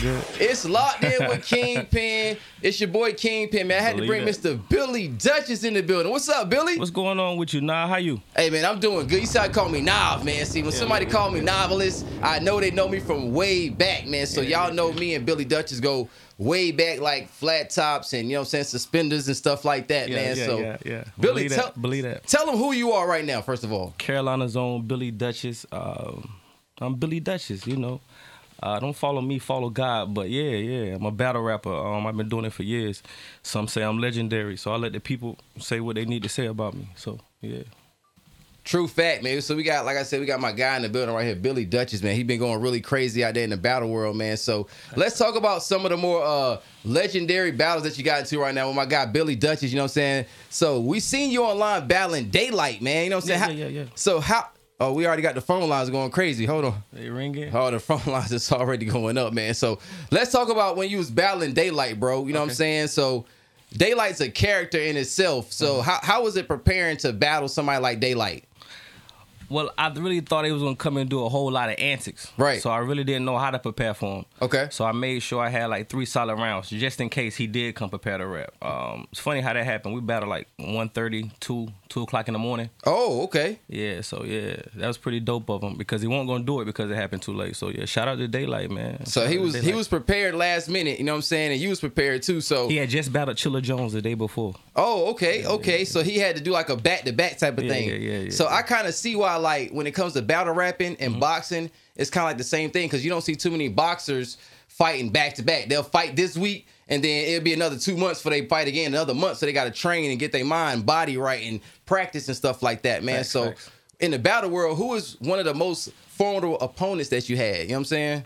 Good? It's locked in with Kingpin. It's your boy Kingpin, man. I had to bring Believe Mr. Billy Duchess in the building. What's up, Billy? What's going on with you? Nah, how you? Hey man, I'm doing good. You said call me Nav, man. See, when somebody call me novelist, I know they know me from way back, man. So y'all know me and Billy Duchess go way back, like flat tops and you know what I'm saying, suspenders and stuff like that, Yeah, man. yeah, so yeah, yeah. Billy, Believe tell, that. Believe that. Tell them who you are right now, first of all. Carolina's own Billy Duchess. Um, I'm Billy Duchess, you know. Uh, don't follow me, follow God. But yeah, yeah, I'm a battle rapper. Um, I've been doing it for years. Some say I'm legendary, so I let the people say what they need to say about me. So yeah. True fact, man. So we got, like I said, we got my guy in the building right here, Billy Duchess, man. He's been going really crazy out there in the battle world, man. So let's talk about some of the more uh, legendary battles that you got into right now with my guy Billy Duchess. You know what I'm saying? So we seen you online battling Daylyt, man. You know what I'm saying? Yeah, How- yeah, yeah. So how? Oh, we already got the phone lines going crazy. Hold on. They ring it. Oh, the phone lines is already going up, man. So let's talk about when you was battling Daylyt, bro. You know what I'm saying? So Daylyt's a character in itself. So Uh-huh. how how was it preparing to battle somebody like Daylyt? Well, I really thought he was gonna come and do a whole lot of antics. Right. So I really didn't know how to prepare for him. Okay. So I made sure I had like three solid rounds just in case he did come prepared to rap. Um, it's funny how that happened. We battled like 1.30, 2, 2 o'clock in the morning. Oh, okay. Yeah, so yeah, that was pretty dope of him because he wasn't gonna do it because it happened too late. So yeah, shout out to Daylyt, man. So Shout he was he was prepared last minute, you know what I'm saying? And you was prepared too. So he had just battled Chilla Jones the day before. Oh, okay, okay. So he had to do like a back to back type of Yeah, thing. yeah, yeah, yeah, so I kind of see why, like, when it comes to battle rapping Mm-hmm. and boxing, it's kind of like the same thing because you don't see too many boxers fighting back to back. They'll fight this week, and then it'll be another two months for they fight again, another month. So they got to train and get their mind, body right, and practice and stuff like that, man. Facts, so facts. in the battle world, who is one of the most formidable opponents that you had? You know what I'm saying?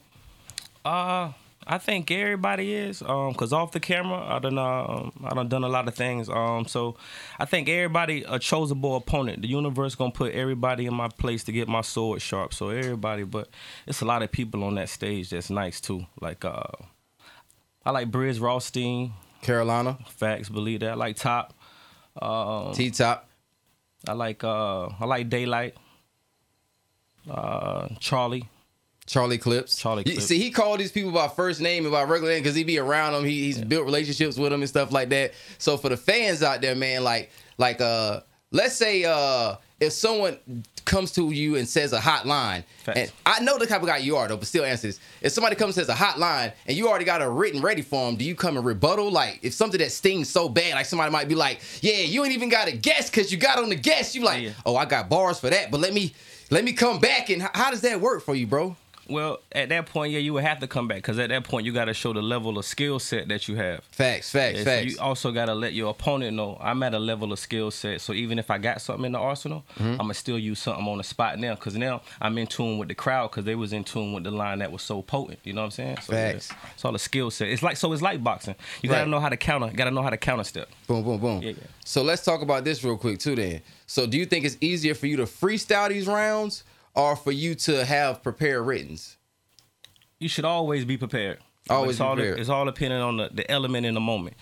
Uh, I think everybody is. Um, cause off the camera, I done um, I done done a lot of things. Um, so I think everybody a choseable opponent. The universe gonna put everybody in my place to get my sword sharp. So everybody, but it's a lot of people on that stage that's nice too. Like uh, I like Brizz Rawsteen. Carolina, Facts, believe that. I like Top. Um, T Top. I like uh, I like Daylyt. Uh, Charlie. Charlie Clips. Charlie Clips. See, he called these people by first name and by regular name because he'd be around them. He, he's built relationships with them and stuff like that. So for the fans out there, man, like like uh, let's say uh, if someone comes to you and says a hot line, Facts. and I know the type of guy you are though, but still answer this. If somebody comes and says a hot line and you already got a written ready for them, do you come and rebuttal? Like if something that stings so bad, like somebody might be like, yeah, you ain't even got a guess because you got on the guess. You like, Yeah. oh, I got bars for that, but let me let me come back and how does that work for you, bro? Well, at that point, yeah, you would have to come back because at that point, you got to show the level of skill set that you have. Facts, facts, Yeah, so facts. you also got to let your opponent know I'm at a level of skill set. So even if I got something in the arsenal, Mm-hmm. I'm gonna still use something on the spot now because now I'm in tune with the crowd because they was in tune with the line that was so potent. You know what I'm saying? So, yeah, Facts. it's all a skill set. It's like so. It's like boxing. You gotta Right. know how to counter. Got to know how to counter step. boom, boom, boom. Yeah, yeah. So let's talk about this real quick too. Then, so do you think it's easier for you to freestyle these rounds or for you to have prepared writtens? you should always be prepared. Always it's be all, prepared. It's all depending on the, the element in the moment.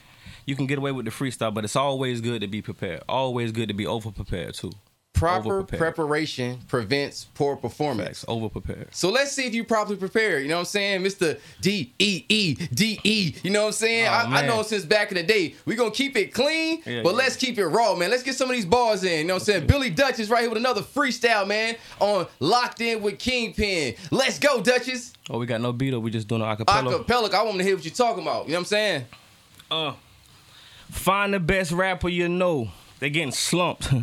You can get away with the freestyle, but it's always good to be prepared. Always good to be over prepared too. Proper preparation prevents poor performance. Over prepared. So let's see if you properly prepared. You know what I'm saying? Mr. D E E D E. You know what I'm saying? Oh, I, I know since back in the day. we gonna keep it clean, Yeah, but yeah. let's keep it raw, man. Let's get some of these bars in. You know what I'm saying? Billy Dutch is right here with another freestyle, man, on Locked In with Kingpin. Let's go, Duchess. Oh, we got no beat up. We just doing an acapella. Acapella, I want to hear what you're talking about. You know what I'm saying? Uh, find the best rapper you know. They getting slumped.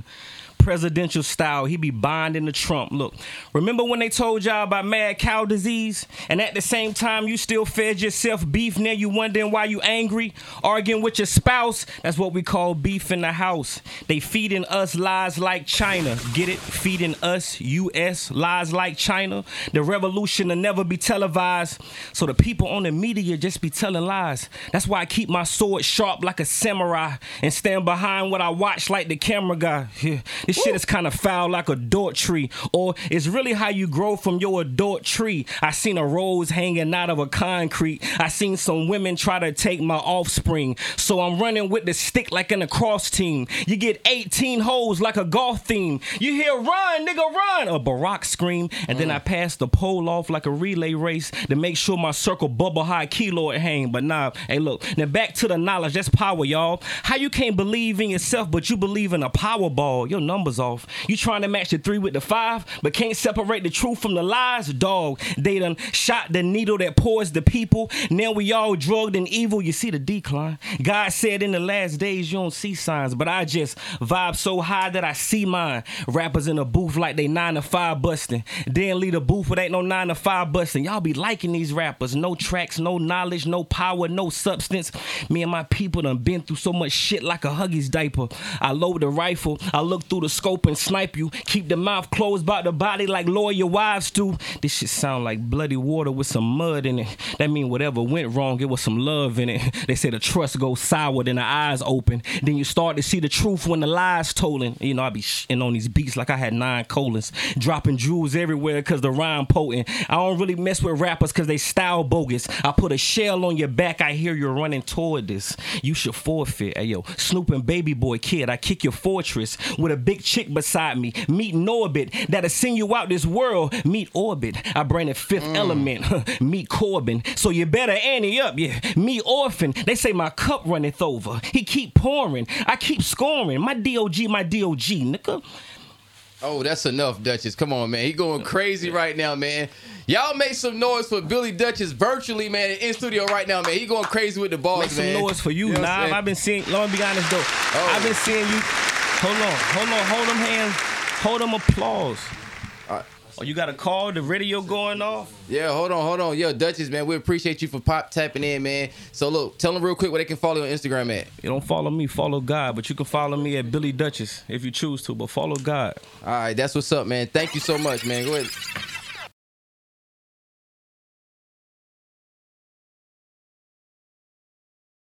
Presidential style, he be binding the Trump. Look, remember when they told y'all about mad cow disease, and at the same time you still fed yourself beef? Now you wondering why you angry, arguing with your spouse. That's what we call beef in the house. They feeding us lies like China. Get it? Feeding us U.S. lies like China. The revolution will never be televised, so the people on the media just be telling lies. That's why I keep my sword sharp like a samurai and stand behind what I watch like the camera guy. Yeah. This shit is kind of foul like a dort tree, or it's really how you grow from your adult tree. I seen a rose hanging out of a concrete. I seen some women try to take my offspring, so I'm running with the stick like in a cross team. You get 18 holes like a golf theme. You hear run, nigga, run, a Barack scream, and then mm. I pass the pole off like a relay race to make sure my circle bubble high kilo it hang. But nah, hey look, now back to the knowledge. That's power, y'all. How you can't believe in yourself, but you believe in a power ball? Your numbers off. You trying to match the three with the five, but can't separate the truth from the lies. Dog, they done shot the needle that pours the people. Now we all drugged and evil. You see the decline. God said in the last days you don't see signs, but I just vibe so high that I see mine. Rappers in a booth like they nine to five busting. Then leave the booth with ain't no nine to five busting. Y'all be liking these rappers. No tracks, no knowledge, no power, no substance. Me and my people done been through so much shit like a Huggies diaper. I load the rifle, I look through the scope and snipe you. Keep the mouth closed about the body like lawyer wives do. This shit sound like bloody water with some mud in it. That mean whatever went wrong, it was some love in it. They say the trust goes sour, then the eyes open. Then you start to see the truth when the lies told. You know, I be shitting on these beats like I had nine colons, dropping jewels everywhere cause the rhyme potent. I don't really mess with rappers cause they style bogus. I put a shell on your back, I hear you're running toward this. You should forfeit. Hey yo, Snoop and Baby Boy Kid, I kick your fortress with a big chick beside me. Meet Norbit, that'll send you out this world. Meet Orbit, I bring the fifth mm. element. Meet Corbin, so you better ante up, yeah. Meet Orphan, they say my cup runneth over. He keep pouring, I keep scoring. My DOG, my DOG, nigga. Oh, that's enough, Duchess. Come on, man. He going crazy right now, man. Y'all make some noise for Billy Duchess virtually, man, in studio right now, man. He going crazy with the balls, Make some noise for you, know Nav. saying? I've been seeing. Let me be honest though. Oh. I've been seeing you. Hold on, hold on, hold them hands, hold them applause. Oh, you got a call? The radio going off? Yeah, hold on, hold on. Yo, Duchess, man, we appreciate you for pop tapping in, man. So look, tell them real quick where they can follow you on Instagram at. You don't follow me, follow God. But you can follow me at Billy Duchess if you choose to. But follow God. All right, that's what's up, man. Thank you so much, man. Go ahead.